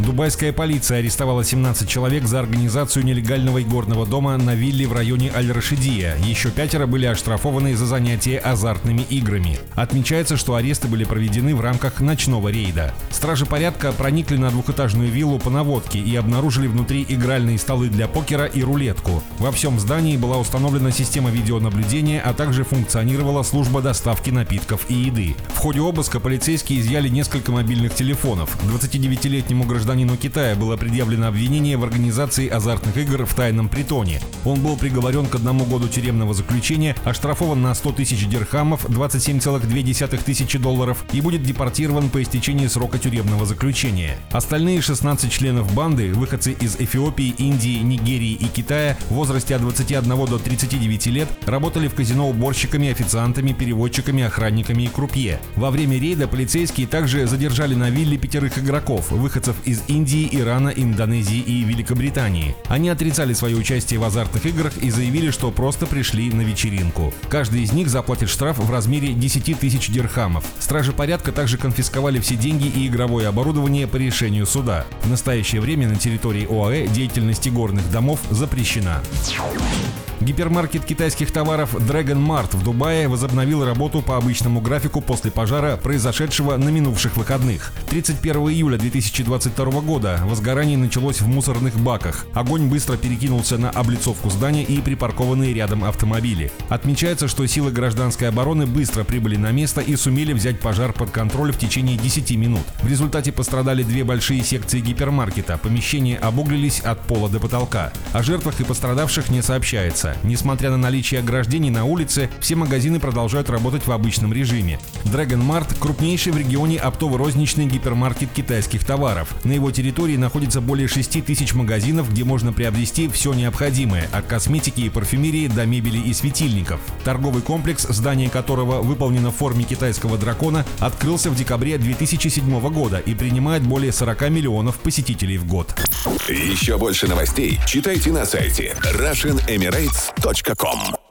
Дубайская полиция арестовала 17 человек за организацию нелегального игорного дома на вилле в районе Аль-Рашидия. Еще пятеро были оштрафованы за занятие азартными играми. Отмечается, что аресты были проведены в рамках ночного рейда. Стражи порядка проникли на двухэтажную виллу по наводке и обнаружили внутри игральные столы для покера и рулетку. Во всем здании была установлена система видеонаблюдения, а также функционировала служба доставки напитков и еды. В ходе обыска полицейские изъяли несколько мобильных телефонов. 29-летнему гражданину гражданину Китая было предъявлено обвинение в организации азартных игр в тайном притоне. Он был приговорен к одному году тюремного заключения, оштрафован на 100 тысяч дирхамов, 27,2 тысячи долларов и будет депортирован по истечении срока тюремного заключения. Остальные 16 членов банды, выходцы из Эфиопии, Индии, Нигерии и Китая в возрасте от 21 до 39 лет, работали в казино уборщиками, официантами, переводчиками, охранниками и крупье. Во время рейда полицейские также задержали на вилле пятерых игроков, выходцев из Индии, Ирана, Индонезии и Великобритании. Они отрицали свое участие в азартных играх и заявили, что просто пришли на вечеринку. Каждый из них заплатит штраф в размере 10 тысяч дирхамов. Стражи порядка также конфисковали все деньги и игровое оборудование по решению суда. В настоящее время на территории ОАЭ деятельность игорных домов запрещена. Гипермаркет китайских товаров Dragon Mart в Дубае возобновил работу по обычному графику после пожара, произошедшего на минувших выходных. 31 июля 2022 года возгорание началось в мусорных баках. Огонь быстро перекинулся на облицовку здания и припаркованные рядом автомобили. Отмечается, что силы гражданской обороны быстро прибыли на место и сумели взять пожар под контроль в течение 10 минут. В результате пострадали две большие секции гипермаркета. Помещения обуглились от пола до потолка. О жертвах и пострадавших не сообщается месяца. Несмотря на наличие ограждений на улице, все магазины продолжают работать в обычном режиме. Dragon Mart – крупнейший в регионе оптово-розничный гипермаркет китайских товаров. На его территории находится более 6 тысяч магазинов, где можно приобрести все необходимое – от косметики и парфюмерии до мебели и светильников. Торговый комплекс, здание которого выполнено в форме китайского дракона, открылся в декабре 2007 года и принимает более 40 миллионов посетителей в год. Еще больше новостей читайте на сайте RussianEmirates.com Records.com